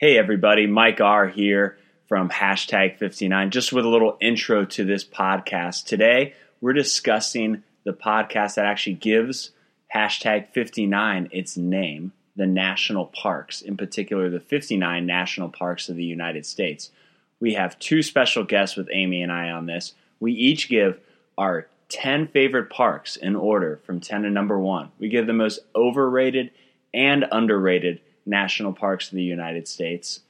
Hey everybody, Mike R here from hashtag 59. Just with a little intro to this podcast. Today we're discussing the podcast that actually gives hashtag 59 its name, the national parks, in particular the 59 national parks of the United States. We have two special guests with Amy and I on this. We each give our 10 favorite parks in order from 10 to number one. We give the most overrated and underrated national parks of the United States.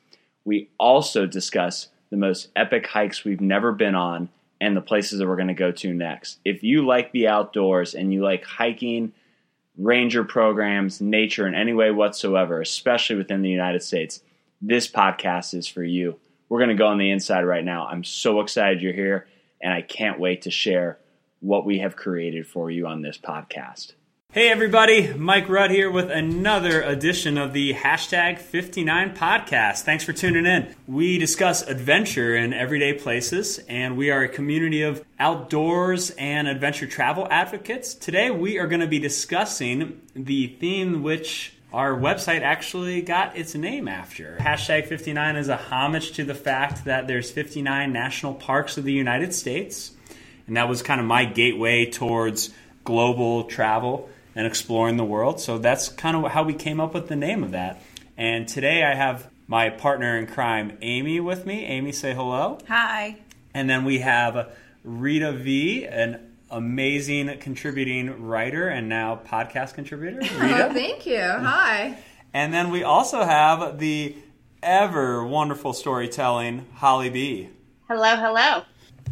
We also discuss the most epic hikes we've never been on and the places that we're going to go to next. If you like the outdoors and you like hiking, ranger programs, nature in any way whatsoever, especially within the United States, this podcast is for you. We're going to go on the inside right now. I'm so excited you're here, and I can't wait to share what we have created for you on this podcast. Hey everybody, Mike Rudd here with another edition of the hashtag 59 podcast. Thanks for tuning in. We discuss adventure in everyday places, and we are a community of outdoors and adventure travel advocates. Today we are going to be discussing the theme which our website actually got its name after. Hashtag 59 is a homage to the fact that there's 59 national parks of the United States, and that was kind of my gateway towards global travel and exploring the world. So that's kind of how we came up with the name of that. And today I have my partner in crime, Amy, with me. Amy, say hello. Hi. And then we have Rita V, an amazing contributing writer and now podcast contributor. Rita. Oh, thank you. Hi. And then we also have the ever wonderful storytelling Holly B. Hello, hello.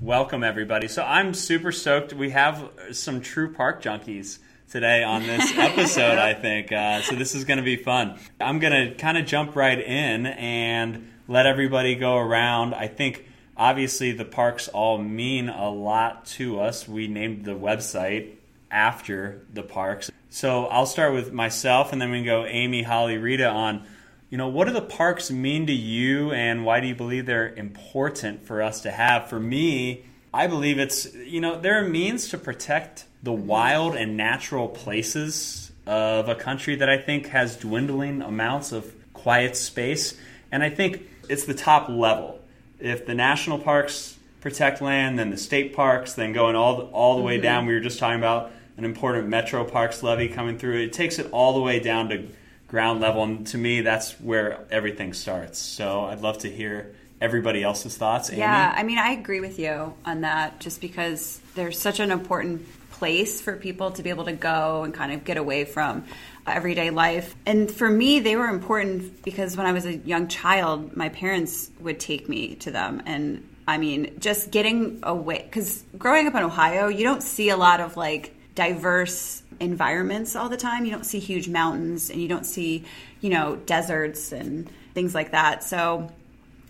Welcome, everybody. So I'm super stoked. We have some true park junkies today on this episode, I think. Uh, so this is going to be fun. I'm going to kind of jump right in and let everybody go around. I think obviously the parks all mean a lot to us. We named the website after the parks. So I'll start with myself and then we can go Amy, Holly, Rita on you know, what do the parks mean to you and why do you believe they're important for us to have? For me, I believe it's, you know, they're means to protect the wild and natural places of a country that I think has dwindling amounts of quiet space. And I think it's the top level. If the national parks protect land, then the state parks, then going all the, all the way Mm-hmm. down, we were just talking about an important metro parks levy coming through. It takes it all the way down to ground level. And to me, that's where everything starts. So I'd love to hear everybody else's thoughts. Amy? Yeah, I mean, I agree with you on that just because there's such an important place for people to be able to go and kind of get away from everyday life. And for me, they were important because when I was a young child, my parents would take me to them. And I mean, just getting away, because growing up in Ohio, you don't see a lot of like diverse environments all the time. You don't see huge mountains and you don't see, you know, deserts and things like that. So,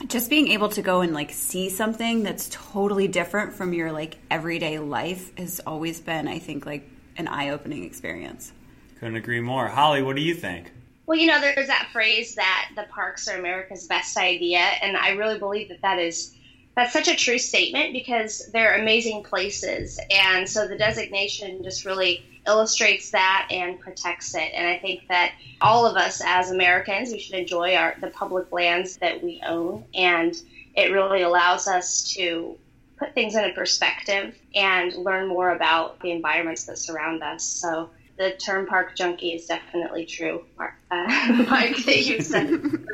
just being able to go and like see something that's totally different from your like everyday life has always been i think like an eye-opening experience Couldn't agree more. Holly, what do you think? Well, you know, there's that phrase that the parks are America's best idea, and I really believe that that is that's such a true statement because they're amazing places, and so the designation just really illustrates that and protects it. And I think that all of us as Americans, we should enjoy our the public lands that we own, and it really allows us to put things in a perspective and learn more about the environments that surround us. So the term park junkie is definitely true, Mark, uh, Mike, that you said.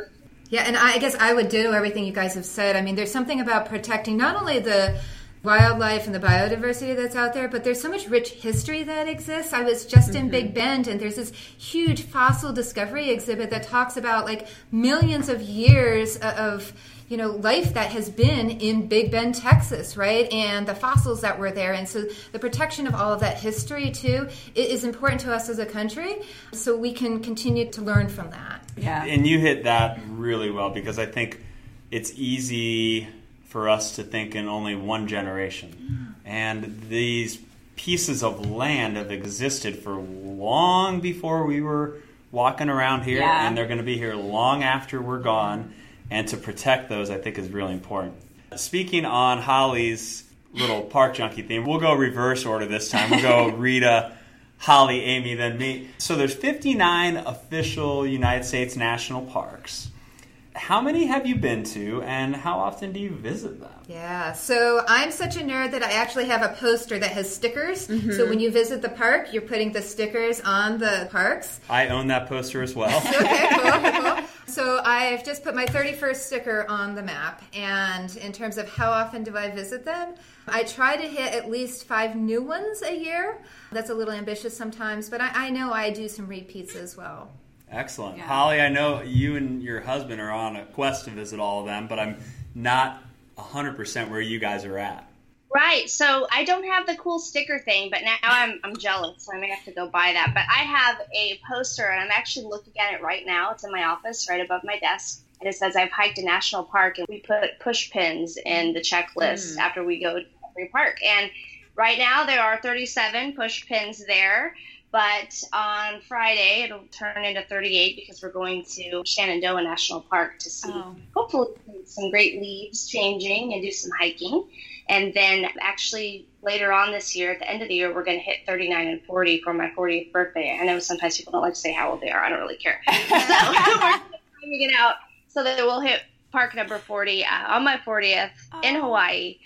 Yeah, and I guess I would do everything you guys have said. I mean, there's something about protecting not only the wildlife and the biodiversity that's out there, but there's so much rich history that exists. I was just in Big mm-hmm. Bend, and there's this huge fossil discovery exhibit that talks about like millions of years of you know life that has been in Big Bend, Texas, right? And the fossils that were there, and so the protection of all of that history too i- is important to us as a country, so we can continue to learn from that. yeah And you hit that really well because I think it's easy for us to think in only one generation. And these pieces of land have existed for long before we were walking around here, Yeah. and they're going to be here long after we're gone. And to protect those, I think, is really important. Speaking on Holly's little park junkie theme, we'll go reverse order this time. We'll go Rita, Holly, Amy, then me. So there's 59 official United States national parks. How many have you been to, and how often do you visit them? Yeah, so I'm such a nerd that I actually have a poster that has stickers. Mm-hmm. So when you visit the park, you're putting the stickers on the parks. I own that poster as well. Okay, cool, cool. So I've just put my 31st sticker on the map. And in terms of how often do I visit them, I try to hit at least five new ones a year. That's a little ambitious sometimes, but I, I know I do some repeats as well. Excellent. Yeah. Holly, I know you and your husband are on a quest to visit all of them, but I'm not 100% where you guys are at. Right. So I don't have the cool sticker thing, but now I'm, I'm jealous. So I may have to go buy that. But I have a poster, and I'm actually looking at it right now. It's in my office, right above my desk. And it says, I've hiked a national park, and we put push pins in the checklist hmm. after we go to every park. And right now, there are 37 push pins there. But on Friday, it'll turn into 38 because we're going to Shenandoah National Park to see, Oh. hopefully, some great leaves changing and do some hiking. And then actually later on this year, at the end of the year, we're going to hit 39 and 40 for my 40th birthday. I know sometimes people don't like to say how old they are. I don't really care. So we're timing it out so that we'll hit park number 40 uh, on my 40th in Oh. Hawaii.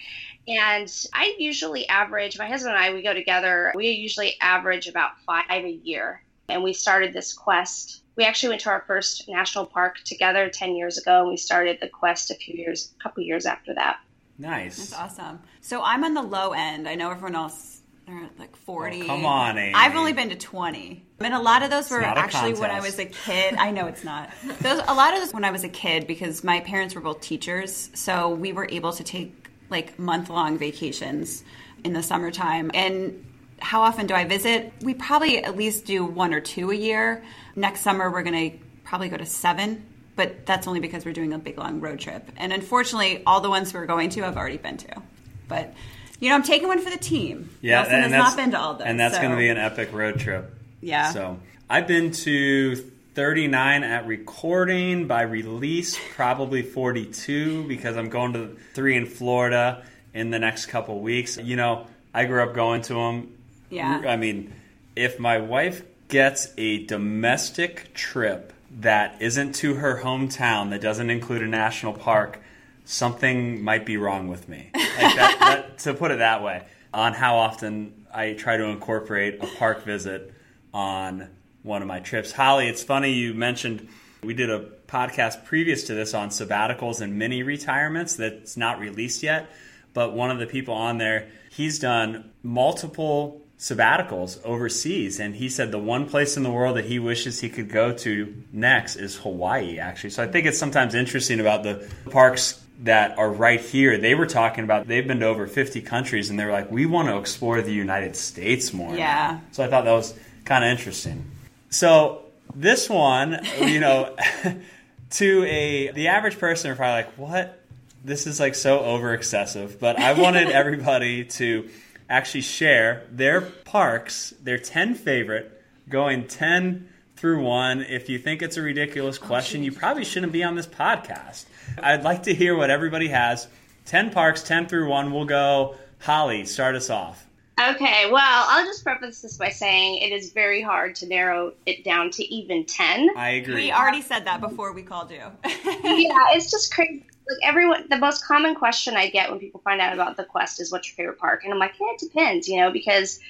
And I usually average, my husband and I, we go together, we usually average about five a year. And we started this quest. We actually went to our first national park together 10 years ago, and we started the quest a few years, a couple years after that. Nice. That's awesome. So I'm on the low end. I know everyone else they're at like 40. Oh, come on, Amy. I've only been to 20. And a lot of those were actually when I was a kid. I know it's not. Those a lot of those when I was a kid because my parents were both teachers, so we were able to take like month-long vacations in the summertime. And how often do I visit? We probably at least do one or two a year. Next summer we're going to probably go to 7 but that's only because we're doing a big long road trip. And unfortunately, all the ones we're going to, I've already been to. But you know, I'm taking one for the team. Yeah, Nelson has not been to all those, And that's so- going to be an epic road trip. Yeah. So I've been to 39 at recording by release, probably 42 because I'm going to three in Florida in the next couple weeks. You know, I grew up going to them. Yeah. I mean, if my wife gets a domestic trip that isn't to her hometown that doesn't include a national park, something might be wrong with me. Like that, that, to put it that way, on how often I try to incorporate a park visit on one of my trips. Holly, it's funny you mentioned we did a podcast previous to this on sabbaticals and mini retirements that's not released yet. But one of the people on there, he's done multiple sabbaticals overseas and he said the one place in the world that he wishes he could go to next is Hawaii actually. So I think it's sometimes interesting about the parks that are right here. They were talking about they've been to over 50 countries and they were like we want to explore the United States more. Yeah. So I thought that was kind of interesting. So this one, you know, to a the average person are probably like, "What? This is like so over excessive." But I wanted everybody to actually share their parks, their ten favorite, going ten through one. If you think it's a ridiculous oh, question, you probably shouldn't be on this podcast. I'd like to hear what everybody has. Ten parks, ten through one. We'll go. Holly, start us off. Okay, well, I'll just preface this by saying it is very hard to narrow it down to even 10. I agree. We already said that before we called you. yeah, it's just crazy. Like everyone, the most common question I get when people find out about the quest is, "What's your favorite park?" And I'm like, "Yeah, it depends," you know, because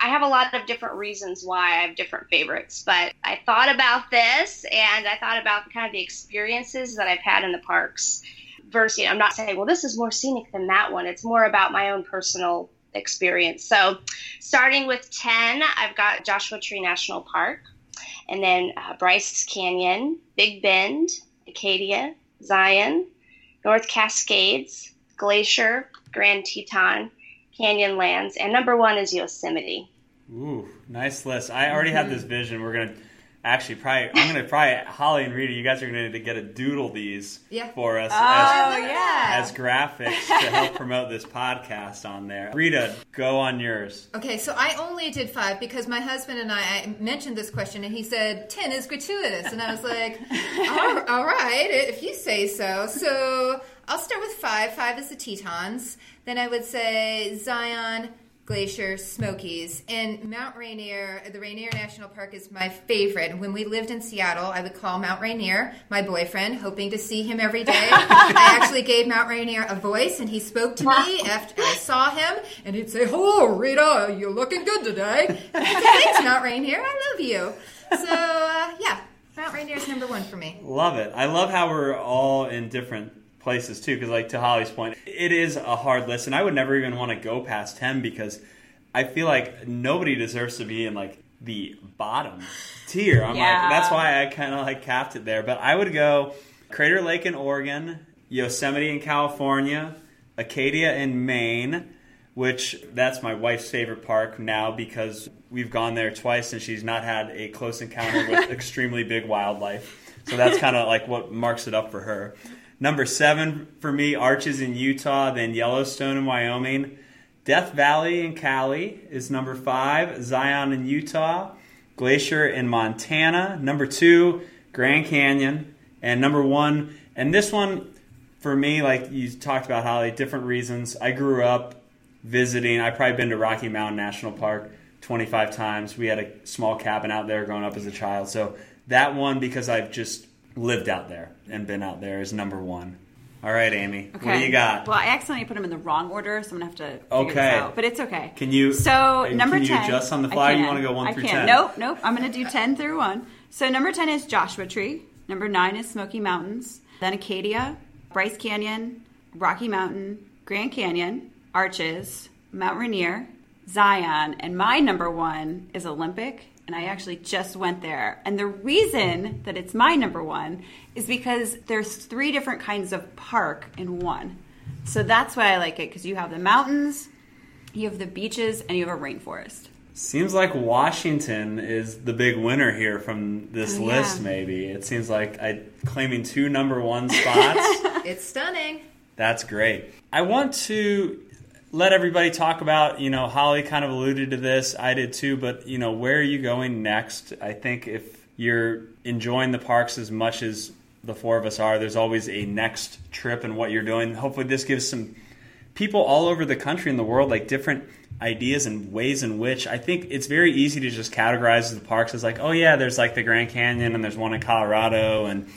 I have a lot of different reasons why I have different favorites. But I thought about this, and I thought about kind of the experiences that I've had in the parks. Versus, you know, I'm not saying, "Well, this is more scenic than that one." It's more about my own personal experience. So, starting with 10, I've got Joshua Tree National Park, and then uh, Bryce Canyon, Big Bend, Acadia, Zion, North Cascades, Glacier, Grand Teton, Canyonlands, and number one is Yosemite. Ooh, nice list. I already have this vision. We're gonna actually probably. I'm gonna probably Holly and Rita. You guys are gonna need to get a doodle these Yeah. for us oh as, yeah. as graphics to help promote this podcast on there. Rita, go on yours. Okay, so I only did five because my husband and I, I mentioned this question and he said 10 is gratuitous. And I was like, all, all right, if you say so. So I'll start with five. Five is the Tetons. Then I would say Zion, Glacier, Smokies, and Mount Rainier. The Rainier National Park is my favorite. When we lived in Seattle, I would call Mount Rainier my boyfriend, hoping to see him every day. I actually gave Mount Rainier a voice, and he spoke to me after I saw him, and he'd say, "Hello, Rita, you're looking good today." And I'd say, Thanks, Mount Rainier. I love you. So uh, yeah, Mount Rainier is number one for me. Love it. I love how we're all in different places too. Because like to Holly's point, it is a hard list, and I would never even want to go past ten because I feel like nobody deserves to be in like the bottom tier. I'm Yeah. like that's why I kind of like capped it there. But I would go Crater Lake in Oregon, Yosemite in California, Acadia in Maine. Which that's my wife's favorite park now because we've gone there twice and she's not had a close encounter with extremely big wildlife. So that's kind of like what marks it up for her. Number seven for me, Arches in Utah, then Yellowstone in Wyoming. Death Valley in Cali is number five. Zion in Utah. Glacier in Montana. Number two, Grand Canyon. And number one, and this one for me, like you talked about, Holly, different reasons. I grew up visiting. I've probably been to Rocky Mountain National Park 25 times. We had a small cabin out there growing up as a child. So that one, because I've just lived out there and been out there, is number one. All right, Amy, what do you got? Well, I accidentally put them in the wrong order, so I'm gonna have to figure Okay. this out. But it's okay. Can you- So number can you adjust on the fly? You wanna go one I through can. 10? Nope, nope. I'm gonna do ten through one. So number ten is Joshua Tree. Number nine is Smoky Mountains. Then Acadia, Bryce Canyon, Rocky Mountain, Grand Canyon, Arches, Mount Rainier, Zion, and my number one is Olympic. And I actually just went there. And the reason that it's my number one is because there's three different kinds of park in one. So that's why I like it because you have the mountains, you have the beaches, and you have a rainforest. Seems like Washington is the big winner here from this Oh, yeah. list. Maybe it seems like I claiming two number one spots. It's stunning. That's great. I want to let everybody talk about, you know, Holly kind of alluded to this, I did too, but, you know, where are you going next? I think if you're enjoying the parks as much as the four of us are, there's always a next trip and what you're doing. Hopefully, this gives some people all over the country and the world like different ideas and ways in which I think it's very easy to just categorize the parks as like, oh yeah, there's like the Grand Canyon and there's one in Colorado and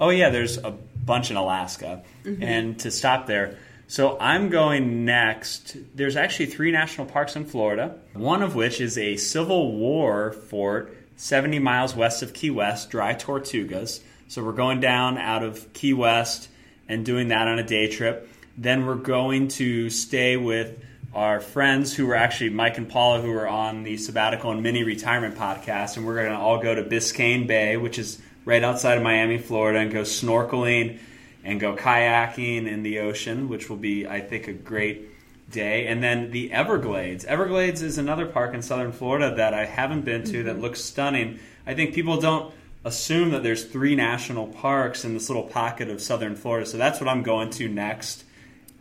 oh yeah, there's a bunch in Alaska, mm-hmm. and to stop there. So I'm going next. There's actually three national parks in Florida, one of which is a Civil War fort 70 miles west of Key West, Dry Tortugas. So we're going down out of Key West and doing that on a day trip. Then we're going to stay with our friends who were actually Mike and Paula, who were on the sabbatical and mini retirement podcast, and we're going to all go to Biscayne Bay, which is right outside of Miami, Florida, and go snorkeling and go kayaking in the ocean, which will be, I think, a great day. And then the Everglades. Everglades is another park in southern Florida that I haven't been to that looks stunning. I think people don't assume that there's three national parks in this little pocket of southern Florida, so that's what I'm going to next.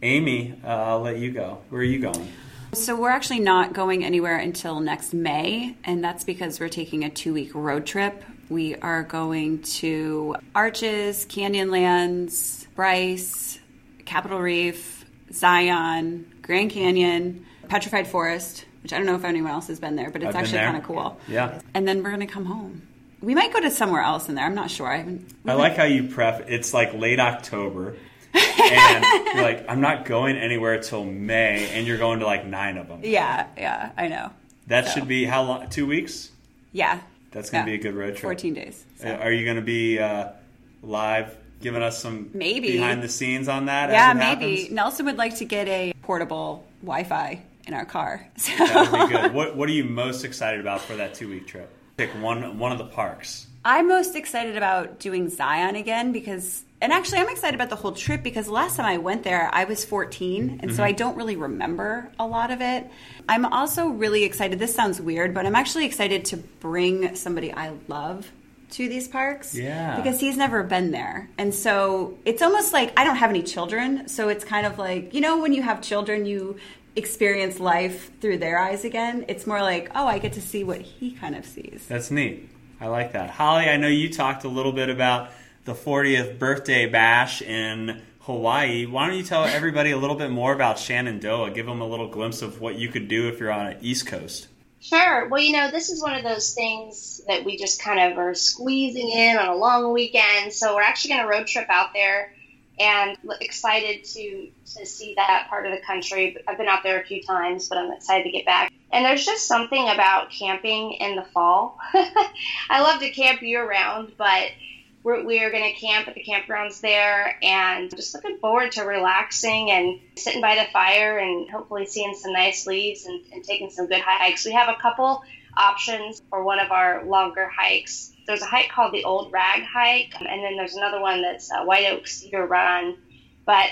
Amy, uh, I'll let you go. Where are you going? So we're actually not going anywhere until next May, and that's because we're taking a two-week road trip. We are going to Arches, Canyonlands, Bryce, Capitol Reef, Zion, Grand Canyon, Petrified Forest, which I don't know if anyone else has been there, but it's I've actually kind of cool. Yeah. And then we're going to come home. We might go to somewhere else in there. I'm not sure. I haven't. I like how you prep. It's like late October, and you're like, I'm not going anywhere till May, and you're going to like nine of them. Yeah, yeah, I know. That So. should be how long? Two weeks. Yeah. That's going to Yeah. be a good road trip. 14 days. so. Uh, Are you going to be uh, live, giving us some Maybe. behind the scenes on that? Yeah, maybe. happens? Nelson would like to get a portable Wi-Fi in our car. So That would be good. What What are you most excited about for that two week trip? Pick one one of the parks. I'm most excited about doing Zion again because, and actually, I'm excited about the whole trip because last time I went there, I was 14, and so mm-hmm. I don't really remember a lot of it. I'm also really excited. This sounds weird, but I'm actually excited to bring somebody I love to these parks. Yeah. Because he's never been there. And so it's almost like I don't have any children. So it's kind of like, you know, when you have children, you experience life through their eyes again. It's more like, oh, I get to see what he kind of sees. That's neat. I like that. Holly, I know you talked a little bit about the 40th birthday bash in Hawaii. Why don't you tell everybody a little bit more about Shenandoah? Give them a little glimpse of what you could do if you're on the East Coast. Sure. Well, you know, this is one of those things that we just kind of are squeezing in on a long weekend. So we're actually going to road trip out there and excited to to see that part of the country. I've been out there a few times, but I'm excited to get back. And there's just something about camping in the fall. I love to camp year round, but we're, we are going to camp at the campgrounds there and just looking forward to relaxing and sitting by the fire and hopefully seeing some nice leaves and, and taking some good hikes. We have a couple options for one of our longer hikes. There's a hike called the Old Rag Hike, and then there's another one that's uh, White Oak Cedar Run. But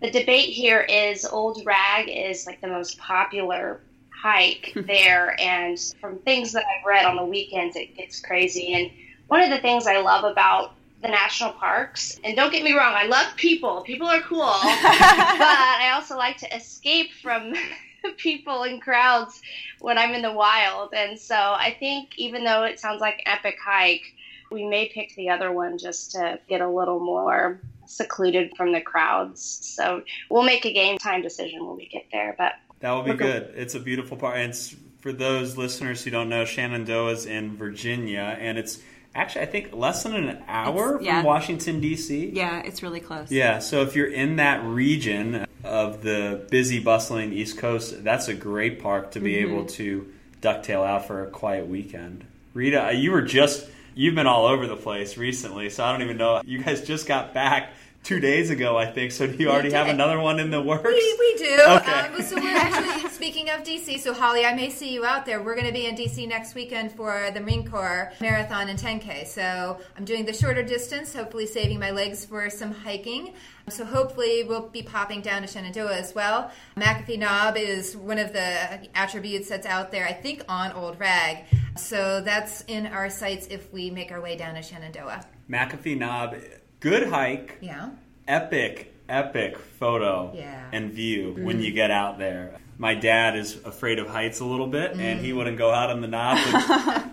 the debate here is Old Rag is like the most popular hike there, and from things that I've read on the weekends, it gets crazy. And one of the things I love about the national parks, and don't get me wrong, I love people. People are cool. but I also like to escape from people and crowds when I'm in the wild. And so I think even though it sounds like an epic hike, we may pick the other one just to get a little more secluded from the crowds. So we'll make a game time decision when we get there. But that will be good. It's a beautiful park. And for those listeners who don't know, Shenandoah is in Virginia, and it's actually I think less than an hour yeah. from Washington D.C. Yeah, it's really close. Yeah, so if you're in that region of the busy, bustling East Coast, that's a great park to be mm-hmm. able to ducktail out for a quiet weekend. Rita, you were just you've been all over the place recently, so I don't even know. You guys just got back two days ago, I think. So do you already have another one in the works? We, we do. Okay. Um, so we're actually speaking of DC. So Holly, I may see you out there. We're going to be in DC next weekend for the Marine Corps Marathon and 10K. So I'm doing the shorter distance, hopefully saving my legs for some hiking. So hopefully we'll be popping down to Shenandoah as well. McAfee Knob is one of the attributes that's out there, I think, on Old Rag. So that's in our sights if we make our way down to Shenandoah. McAfee Knob good hike. Yeah. Epic, epic photo yeah. and view mm. when you get out there. My dad is afraid of heights a little bit, mm. and he mm. wouldn't go out on the knob.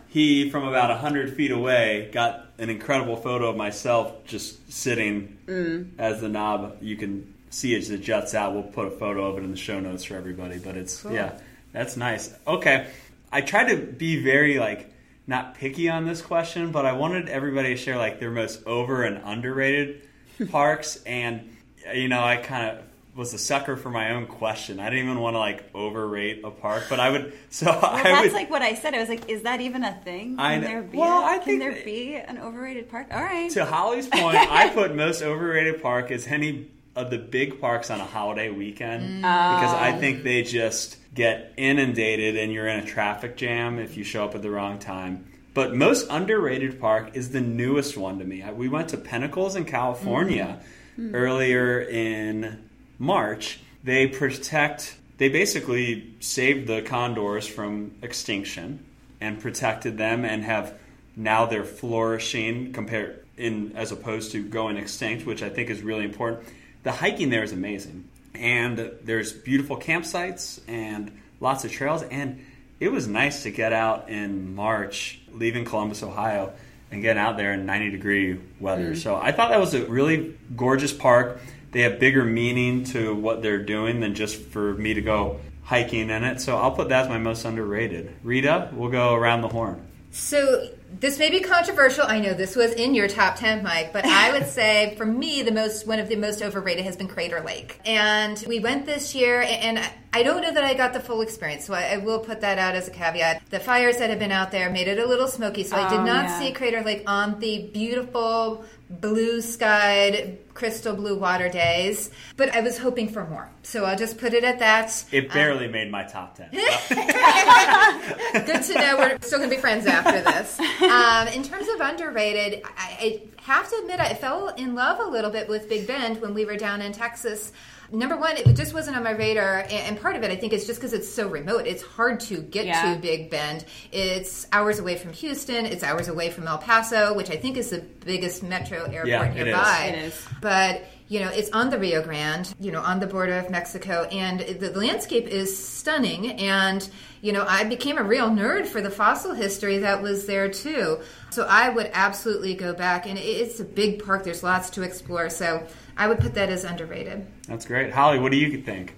he, from about 100 feet away, got an incredible photo of myself just sitting mm. as the knob. You can see as it juts out. We'll put a photo of it in the show notes for everybody. But it's, cool. yeah, that's nice. Okay. I try to be very, like, not picky on this question, but I wanted everybody to share like their most over and underrated parks. And you know, I kind of was a sucker for my own question. I didn't even want to like overrate a park, but I would. So well, I that's would, like what I said. I was like, is that even a thing? Can I there be? Well, a, I can think there be an overrated park? All right. To Holly's point, I put most overrated park as any of the big parks on a holiday weekend mm. because I think they just get inundated and you're in a traffic jam if you show up at the wrong time. But most underrated park is the newest one to me. We went to Pinnacles in California mm-hmm. earlier in March. They protect, they basically saved the condors from extinction and protected them and have now they're flourishing compared in as opposed to going extinct, which I think is really important. The hiking there is amazing. And there's beautiful campsites and lots of trails and it was nice to get out in March, leaving Columbus, Ohio, and get out there in 90 degree weather. Mm. So I thought that was a really gorgeous park. They have bigger meaning to what they're doing than just for me to go hiking in it. So I'll put that as my most underrated. Rita, we'll go around the horn. So this may be controversial. I know this was in your top 10, Mike, but I would say for me, the most, one of the most overrated has been Crater Lake. And we went this year and I don't know that I got the full experience, so I, will put that out as a caveat. The fires that have been out there made it a little smoky, so I did oh, not yeah. see Crater Lake on the beautiful blue skied, crystal blue water days, but I was hoping for more. So I'll just put it at that. It barely um, made my top 10. Good to know we're still going to be friends after this. Um, in terms of underrated, I, I have to admit I fell in love a little bit with Big Bend when we were down in Texas number one, it just wasn't on my radar, and part of it I think is just because it's so remote. It's hard to get yeah. to Big Bend. It's hours away from Houston. It's hours away from El Paso, which I think is the biggest metro airport yeah, nearby. It is. But You know, it's on the Rio Grande, you know, on the border of Mexico, and the landscape is stunning. And, you know, I became a real nerd for the fossil history that was there too. So I would absolutely go back, and it's a big park. There's lots to explore. So I would put that as underrated. That's great. Holly, what do you think?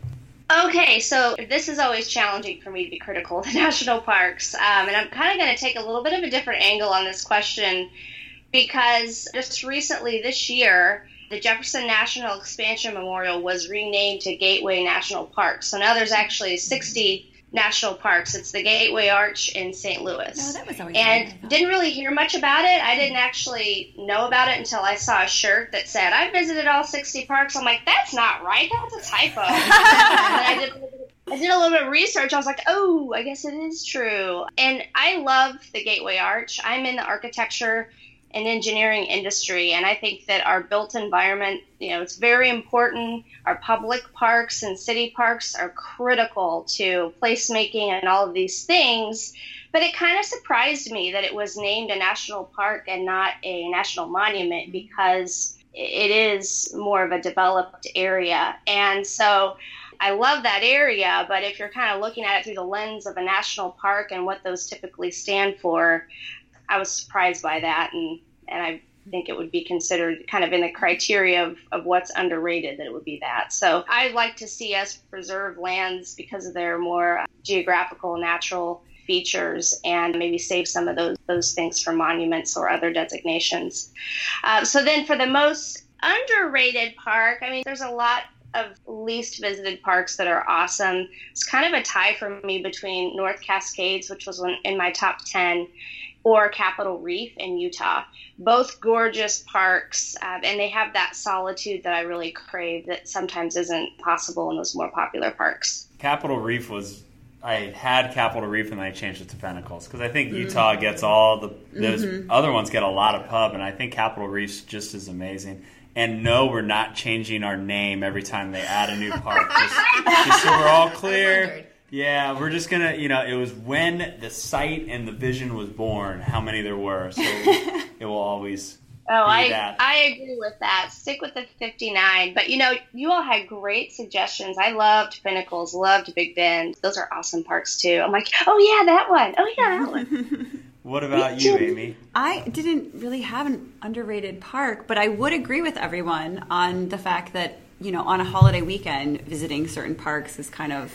Okay, so this is always challenging for me to be critical of the national parks. Um, and I'm kind of going to take a little bit of a different angle on this question because just recently this year, the Jefferson National Expansion Memorial was renamed to Gateway National Park. So now there's actually 60 national parks. It's the Gateway Arch in St. Louis. No, that was always and didn't really hear much about it. I didn't actually know about it until I saw a shirt that said, I visited all 60 parks. I'm like, that's not right. That's a typo. and I did, I did a little bit of research. I was like, oh, I guess it is true. And I love the Gateway Arch. I'm in the architecture and engineering industry. And I think that our built environment, you know, it's very important. Our public parks and city parks are critical to placemaking and all of these things. But it kind of surprised me that it was named a national park and not a national monument because it is more of a developed area. And so I love that area, but if you're kind of looking at it through the lens of a national park and what those typically stand for, I was surprised by that, and and I think it would be considered kind of in the criteria of, of what's underrated that it would be that. So I'd like to see us preserve lands because of their more geographical, natural features and maybe save some of those those things for monuments or other designations. Uh, so then for the most underrated park, I mean, there's a lot of least visited parks that are awesome. It's kind of a tie for me between North Cascades, which was in my top 10, or Capitol Reef in Utah. Both gorgeous parks, uh, and they have that solitude that I really crave that sometimes isn't possible in those more popular parks. Capitol Reef was. I had Capitol Reef and then I changed it to Pinnacles because I think mm-hmm. Utah gets all the those mm-hmm. other ones get a lot of pub and I think Capitol Reef's just as amazing. And no, we're not changing our name every time they add a new park. just, just so we're all clear yeah, we're just gonna, you know, it was when the sight and the vision was born, how many there were. So it will always. Oh, I that. I agree with that. Stick with the 59. But you know, you all had great suggestions. I loved Pinnacles, loved Big Bend. Those are awesome parks too. I'm like, oh yeah, that one. Oh yeah, that one. What about you, Amy? I didn't really have an underrated park, but I would agree with everyone on the fact that, you know, on a holiday weekend, visiting certain parks is kind of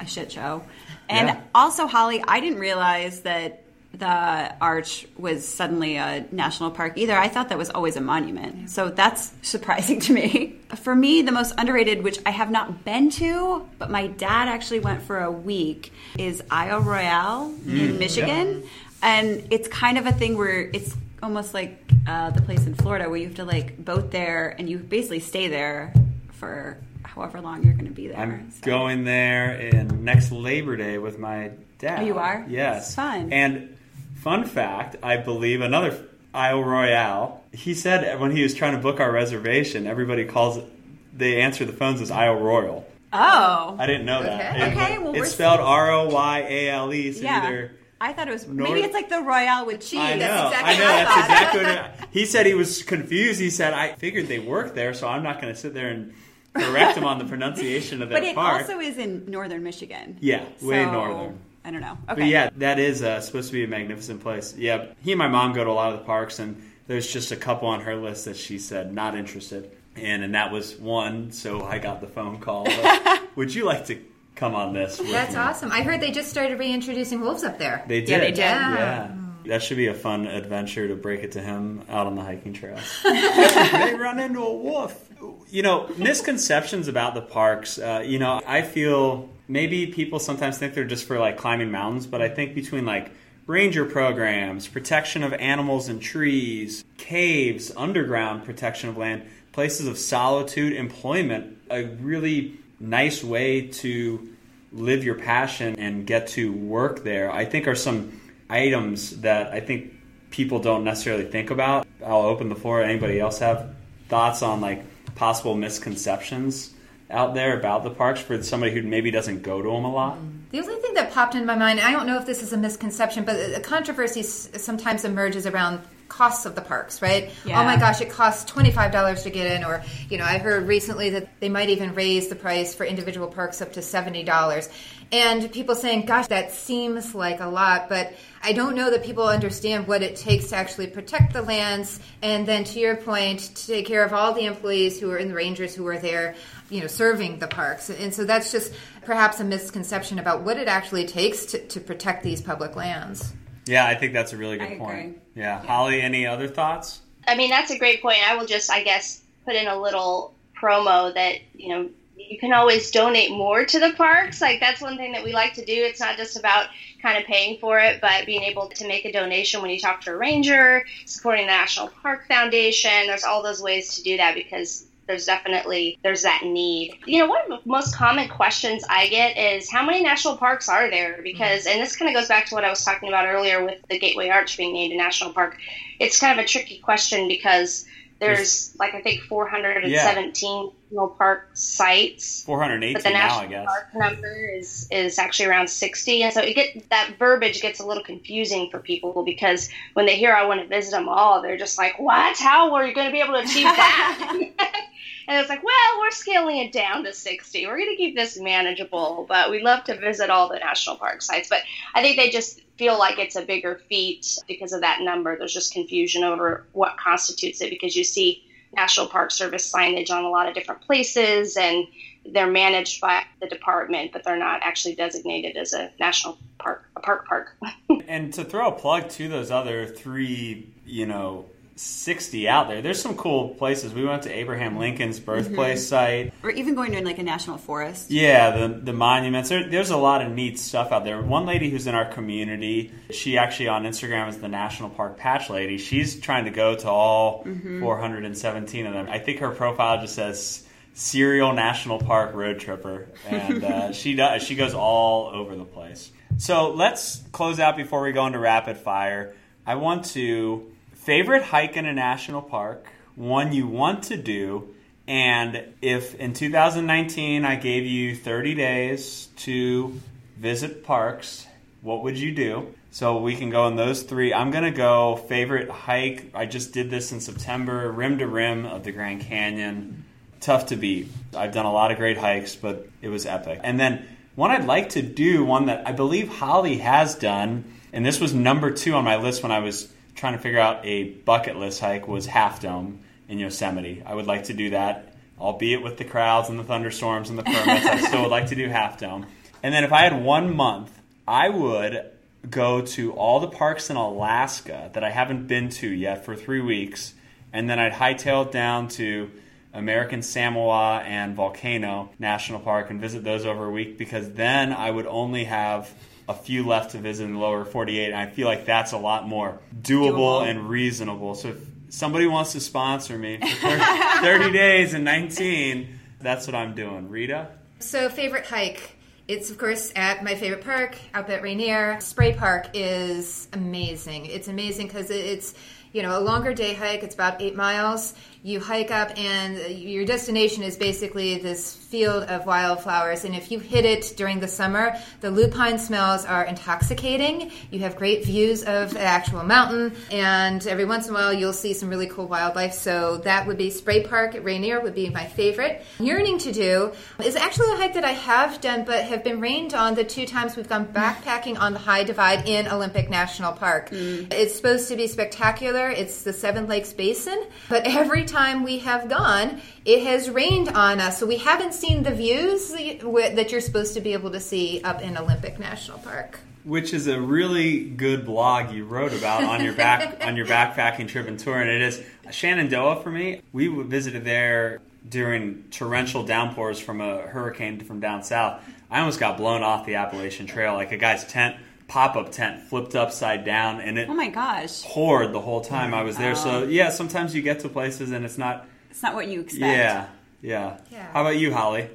a shit show. And yeah. also, Holly, I didn't realize that the arch was suddenly a national park either. I thought that was always a monument. So that's surprising to me. For me, the most underrated, which I have not been to, but my dad actually went for a week, is Isle Royale mm, in Michigan. Yeah. And it's kind of a thing where it's almost like uh, the place in Florida where you have to like boat there and you basically stay there for however long you're going to be there. I'm so. going there in next Labor Day with my dad. Oh, you are? Yes. It's fun. And fun fact, I believe another Isle Royale. He said when he was trying to book our reservation, everybody calls it. They answer the phones as Isle Royal. Oh. I didn't know that. Okay. It, okay well, it's spelled R O Y A L E. So yeah. either I thought it was North, maybe it's like the Royale with cheese. I know. That's exactly I know. That's exactly what it, he said. He was confused. He said, "I figured they work there, so I'm not going to sit there and correct him on the pronunciation of that But it part. also is in northern Michigan. Yeah, way so, northern. I don't know. Okay. But yeah, that is uh, supposed to be a magnificent place. Yeah, he and my mom go to a lot of the parks, and there's just a couple on her list that she said not interested in, and that was one. So I got the phone call. Would you like to come on this? That's me? awesome. I heard they just started reintroducing wolves up there. They did. Yeah, they did. Yeah. yeah. That should be a fun adventure to break it to him out on the hiking trail. they run into a wolf. You know, misconceptions about the parks. Uh, you know, I feel maybe people sometimes think they're just for like climbing mountains, but I think between like ranger programs, protection of animals and trees, caves, underground protection of land, places of solitude, employment, a really nice way to live your passion and get to work there, I think are some items that I think people don't necessarily think about. I'll open the floor. Anybody else have thoughts on like possible misconceptions out there about the parks for somebody who maybe doesn't go to them a lot? The only thing that popped in my mind, I don't know if this is a misconception, but a controversy sometimes emerges around costs of the parks, right? Yeah. Oh my gosh, it costs $25 to get in or, you know, I heard recently that they might even raise the price for individual parks up to $70. And people saying, gosh, that seems like a lot, but I don't know that people understand what it takes to actually protect the lands and then to your point, to take care of all the employees who are in the rangers who are there, you know, serving the parks. And so that's just perhaps a misconception about what it actually takes to, to protect these public lands. Yeah, I think that's a really good I point. agree. Yeah. Holly, any other thoughts? I mean, that's a great point. I will just, I guess, put in a little promo that, you know, you can always donate more to the parks. Like, that's one thing that we like to do. It's not just about kind of paying for it, but being able to make a donation when you talk to a ranger, supporting the National Park Foundation. There's all those ways to do that because there's definitely there's that need. You know, one of the most common questions I get is how many national parks are there? Because and this kind of goes back to what I was talking about earlier with the Gateway Arch being named a national park. It's kind of a tricky question because there's like I think 417 national park sites. But 418 the now, I guess. park number is is actually around 60, and so it get that verbiage gets a little confusing for people because when they hear I want to visit them all, they're just like, "What? How are you going to be able to achieve that?" and it's like, "Well, we're scaling it down to 60. We're going to keep this manageable, but we love to visit all the national park sites." But I think they just feel like it's a bigger feat because of that number. There's just confusion over what constitutes it because you see National Park Service signage on a lot of different places and they're managed by the department, but they're not actually designated as a national park, a park park. And to throw a plug to those other three, you know, 60 out there, there's some cool places. We went to Abraham Lincoln's birthplace site. Or even going to like a national forest. Yeah, the the monuments. There, there's a lot of neat stuff out there. One lady who's in our community, she actually on Instagram is the National Park Patch Lady. She's trying to go to all 417 of them. I think her profile just says serial national park road tripper, and uh, she does. She goes all over the place. So let's close out before we go into rapid fire. I want to favorite hike in a national park, one you want to do, and if in 2019 I gave you 30 days to visit parks, what would you do? So we can go in those three. I'm going to go favorite hike. I just did this in September, rim to rim of the Grand Canyon. Tough to beat. I've done a lot of great hikes, but it was epic. And then one I'd like to do, one that I believe Holly has done, and this was number two on my list when I was trying to figure out a bucket list hike, was Half Dome in Yosemite. I would like to do that, albeit with the crowds and the thunderstorms and the permits. I still would like to do Half Dome. And then if I had one month, I would go to all the parks in Alaska that I haven't been to yet for three weeks, and then I'd hightail it down to American Samoa and Volcano National Park and visit those over a week because then I would only have a few left to visit in the lower 48, and I feel like that's a lot more doable, Doable. and reasonable. So if somebody wants to sponsor me for 30, 30 days and 19, that's what I'm doing. Rita? So, favorite hike. It's, of course, at my favorite park, out at Rainier. Spray Park is amazing. It's amazing because it's, you know, a longer day hike. It's about eight miles. You hike up, and your destination is basically this field of wildflowers. And if you hit it during the summer, the lupine smells are intoxicating. You have great views of the actual mountain, and every once in a while, you'll see some really cool wildlife. So, that would be Spray Park at Rainier, would be my favorite. Yearning to do is actually a hike that I have done, but have been rained on the two times we've gone backpacking on the High Divide in Olympic National Park. Mm. It's supposed to be spectacular. It's the Seven Lakes Basin, but every time we have gone, it has rained on us. So we haven't seen the views that you're supposed to be able to see up in Olympic National Park. which is a really good blog you wrote about on your back on your backpacking trip and tour, and it is Shenandoah for me. We visited there during torrential downpours from a hurricane from down south. I almost got blown off the Appalachian Trail, like a guy's tent, pop up tent, flipped upside down, and it Oh my gosh. poured the whole time I was there. So yeah, sometimes you get to places and it's not. It's not what you expect. Yeah, yeah. Yeah. How about you, Holly?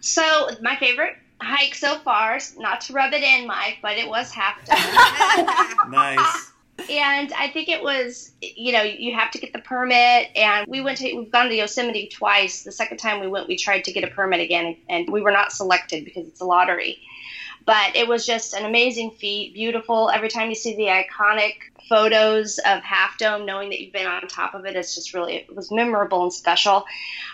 So my favorite hike so far, not to rub it in, Mike, but it was Half Dome. Nice. and I think it was, you know, you have to get the permit. And we went to, we've gone to Yosemite twice. The second time we went, we tried to get a permit again, and we were not selected because it's a lottery. But it was just an amazing feat, beautiful. Every time you see the iconic photos of Half Dome, knowing that you've been on top of it, it's just really, it was memorable and special.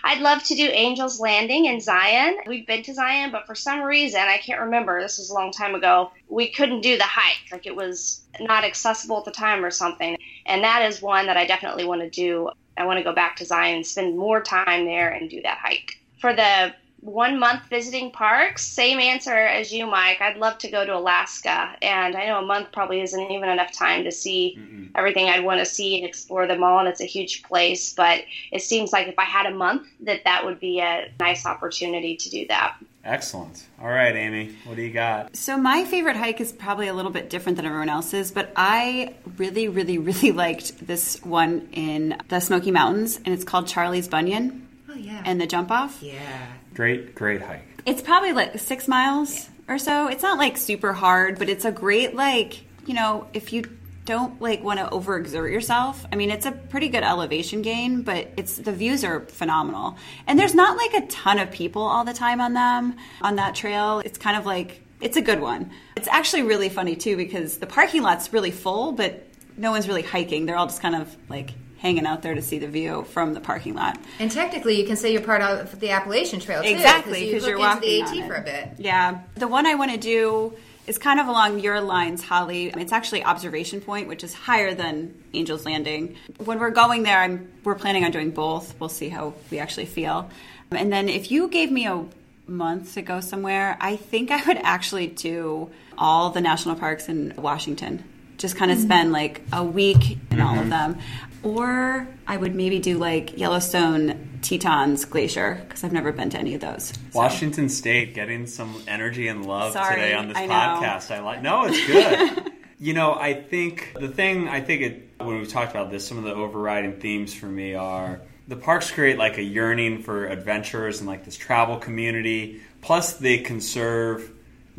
I'd love to do Angel's Landing in Zion. We've been to Zion, but for some reason, I can't remember, this was a long time ago, we couldn't do the hike. Like it was not accessible at the time or something. And that is one that I definitely want to do. I want to go back to Zion, and spend more time there, and do that hike. For the one month visiting parks, same answer as you, Mike. I'd love to go to Alaska, and I know a month probably isn't even enough time to see Mm-mm. everything I'd want to see and explore them all. And it's a huge place, but it seems like if I had a month, that that would be a nice opportunity to do that. Excellent. All right, Amy, what do you got? So my favorite hike is probably a little bit different than everyone else's, but I really, really, really liked this one in the Smoky Mountains, and it's called Charlie's Bunyon. Oh yeah. And the jump off. Yeah. Great, great hike. It's probably like six miles yeah. or so. It's not like super hard, but it's a great like you know if you don't like want to overexert yourself. I mean, it's a pretty good elevation gain, but it's the views are phenomenal. And there's not like a ton of people all the time on them on that trail. It's kind of like it's a good one. It's actually really funny too because the parking lot's really full, but no one's really hiking. They're all just kind of like hanging out there to see the view from the parking lot. And technically, you can say you're part of the Appalachian Trail too, exactly because you are walking the AT for a bit. Yeah, the one I want to do is kind of along your lines, Holly. It's actually Observation Point, which is higher than Angel's Landing. When we're going there, I'm, we're planning on doing both. We'll see how we actually feel. And then if you gave me a month to go somewhere, I think I would actually do all the national parks in Washington. Just kind of mm-hmm. spend like a week in mm-hmm. all of mm-hmm. them. Or I would maybe do like Yellowstone Tetons Glacier because I've never been to any of those. So. Washington State getting some energy and love Sorry, today on this I podcast. I like. No, it's good. you know, I think the thing I think it when we talked about this, some of the overriding themes for me are the parks create like a yearning for adventurers and like this travel community. Plus, they conserve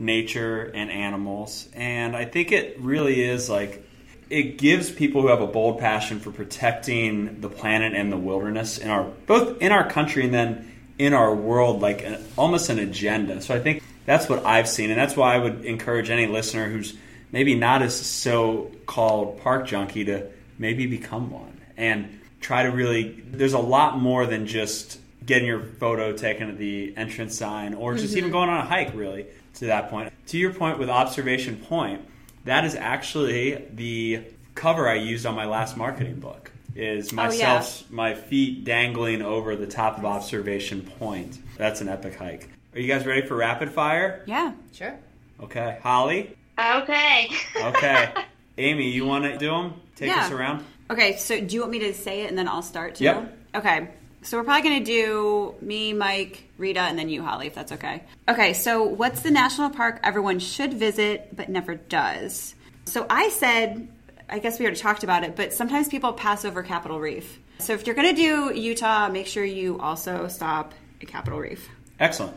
nature and animals, and I think it really is like it gives people who have a bold passion for protecting the planet and the wilderness in our both in our country and then in our world like an, almost an agenda. So I think that's what I've seen, and that's why I would encourage any listener who's maybe not as so-called park junkie to maybe become one and try to really. There's a lot more than just getting your photo taken at the entrance sign or just mm-hmm. even going on a hike. Really, to that point. To your point with observation point that is actually the cover I used on my last marketing book. Is myself, oh, yeah. my feet dangling over the top of Observation Point. That's an epic hike. Are you guys ready for rapid fire? Yeah, sure. Okay, Holly. Okay. okay, Amy, you want to do them? Take yeah. us around. Okay, so do you want me to say it and then I'll start too? Yep. Okay. So we're probably going to do me, Mike, Rita, and then you, Holly, if that's okay. Okay, so what's the national park everyone should visit but never does? So I said, I guess we already talked about it, but sometimes people pass over Capitol Reef. So if you're going to do Utah, make sure you also stop at Capitol Reef. Excellent.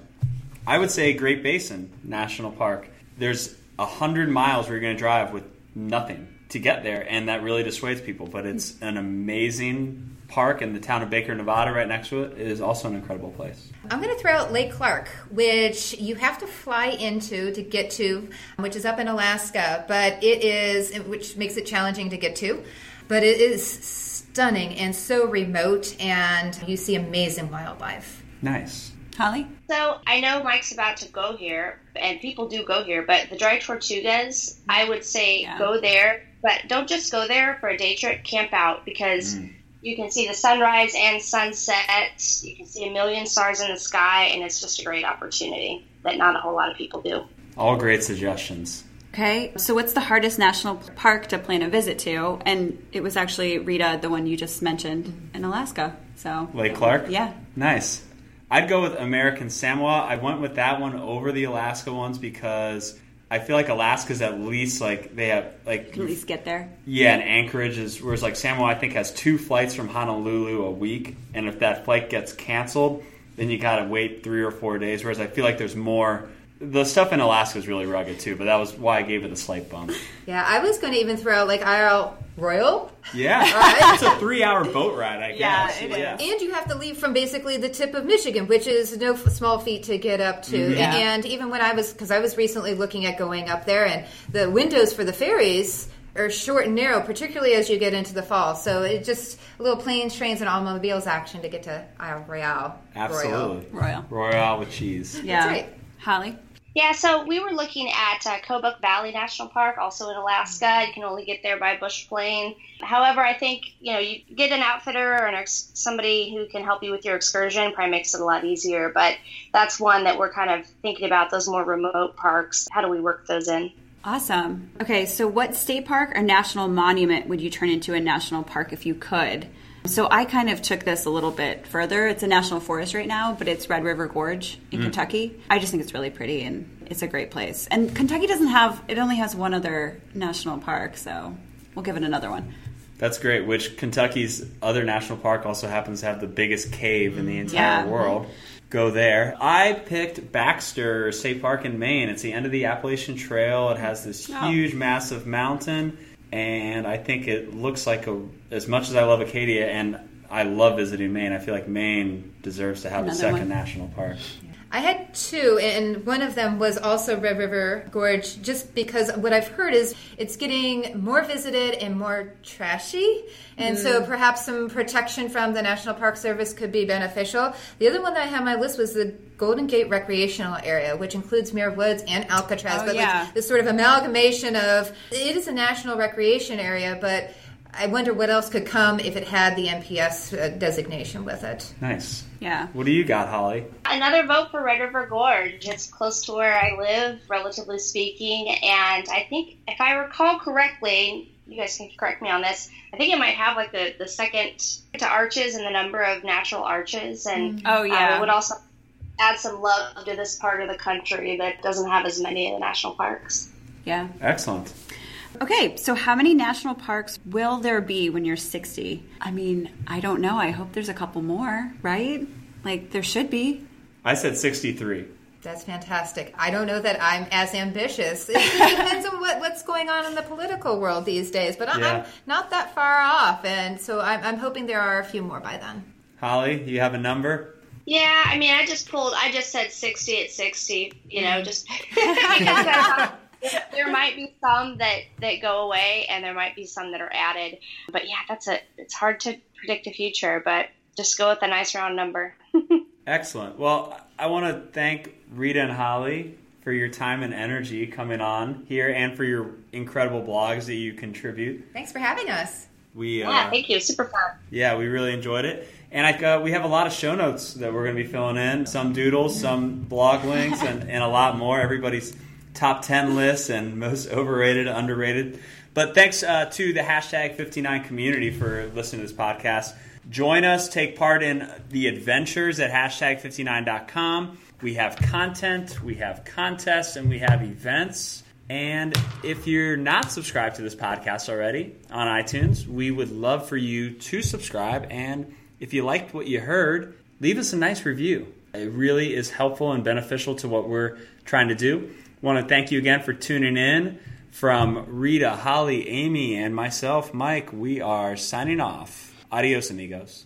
I would say Great Basin National Park. There's a hundred miles where you're going to drive with nothing to get there, and that really dissuades people. But it's an amazing Park in the town of Baker, Nevada, right next to it, is also an incredible place. I'm going to throw out Lake Clark, which you have to fly into to get to, which is up in Alaska, but it is, which makes it challenging to get to, but it is stunning and so remote, and you see amazing wildlife. Nice. Holly? So I know Mike's about to go here, and people do go here, but the Dry Tortugas, I would say yeah. go there, but don't just go there for a day trip, camp out because. Mm you can see the sunrise and sunset. You can see a million stars in the sky, and it's just a great opportunity that not a whole lot of people do. All great suggestions. Okay, so what's the hardest national park to plan a visit to? And it was actually Rita, the one you just mentioned in Alaska. So Lake Clark. Yeah, nice. I'd go with American Samoa. I went with that one over the Alaska ones because I feel like Alaska's at least like they have like at least get there. Yeah, and Anchorage is whereas like Samoa I think has two flights from Honolulu a week, and if that flight gets canceled, then you gotta wait three or four days. Whereas I feel like there's more The stuff in Alaska is really rugged too, but that was why I gave it a slight bump. Yeah, I was going to even throw out like Isle Royale. Yeah, right. it's a three-hour boat ride, I Yeah, guess. it is. And you have to leave from basically the tip of Michigan, which is no small feat to get up to. Mm-hmm. Yeah. And even when I was, because I was recently looking at going up there, and the windows for the ferries are short and narrow, particularly as you get into the fall. So it just a little planes, trains, and automobiles action to get to Isle Royale. Absolutely. Royal. Royale with cheese. Yeah. right. Holly? Yeah, so we were looking at uh, Kobuk Valley National Park, also in Alaska. You can only get there by bush plane. However, I think you know you get an outfitter or an ex- somebody who can help you with your excursion. Probably makes it a lot easier. But that's one that we're kind of thinking about. Those more remote parks. How do we work those in? Awesome. Okay, so what state park or national monument would you turn into a national park if you could? So I kind of took this a little bit further. It's a national forest right now, but it's Red River Gorge in mm. Kentucky. I just think it's really pretty and it's a great place. And Kentucky doesn't have it only has one other national park, so we'll give it another one. That's great. Which Kentucky's other national park also happens to have the biggest cave in the mm-hmm. entire Yeah. world. Go there. I picked Baxter State Park in Maine. It's the end of the Appalachian Trail. It has this Oh. huge, massive mountain, and I think it looks like a. As much as I love Acadia and I love visiting Maine, I feel like Maine deserves to have a second one. national park. I had two, and one of them was also Red River Gorge, just because what I've heard is it's getting more visited and more trashy, and so perhaps some protection from the National Park Service could be beneficial. The other one that I had on my list was the Golden Gate Recreational Area, which includes Muir Woods and Alcatraz, Oh, but yeah. like this sort of amalgamation of it is a national recreation area, but I wonder what else could come if it had the NPS uh, designation with it. Nice. Yeah. What do you got, Holly? Another vote for Red River Gorge. It's close to where I live, relatively speaking, and I think if I recall correctly, you guys can correct me on this. I think it might have like the, the second to arches and the number of natural arches, and Oh, um, yeah. it would also add some love to this part of the country that doesn't have as many of the national parks. Yeah. Excellent. Okay, so how many national parks will there be when you're 60? I mean, I don't know. I hope there's a couple more, right? Like there should be. I said 63. That's fantastic. I don't know that I'm as ambitious. It depends on what, what's going on in the political world these days, but I, Yeah. I'm not that far off, and so I'm, I'm hoping there are a few more by then. Holly, you have a number? Yeah, I mean, I just pulled, I just said 60 at 60, you know, just because I thought there might be some that, that go away and there might be some that are added. But yeah, that's a, it's hard to predict the future, but just go with a nice round number. Excellent. Well, I want to thank Rita and Holly for your time and energy coming on here and for your incredible blogs that you contribute. Thanks for having us. We uh, Yeah, thank you. Super fun. yeah, we really enjoyed it. And I, uh, we have a lot of show notes that we're going to be filling in. Some doodles, some blog links, and, and a lot more. Everybody's top 10 lists and most overrated, underrated. But thanks uh, to the hashtag 59 community for listening to this podcast. Join us, take part in the adventures at hashtag 59.com. We have content, we have contests, and we have events. And if you're not subscribed to this podcast already on iTunes, we would love for you to subscribe. And if you liked what you heard, leave us a nice review. It really is helpful and beneficial to what we're trying to do. Want to thank you again for tuning in. From Rita, Holly, Amy, and myself, Mike, we are signing off. Adios, amigos.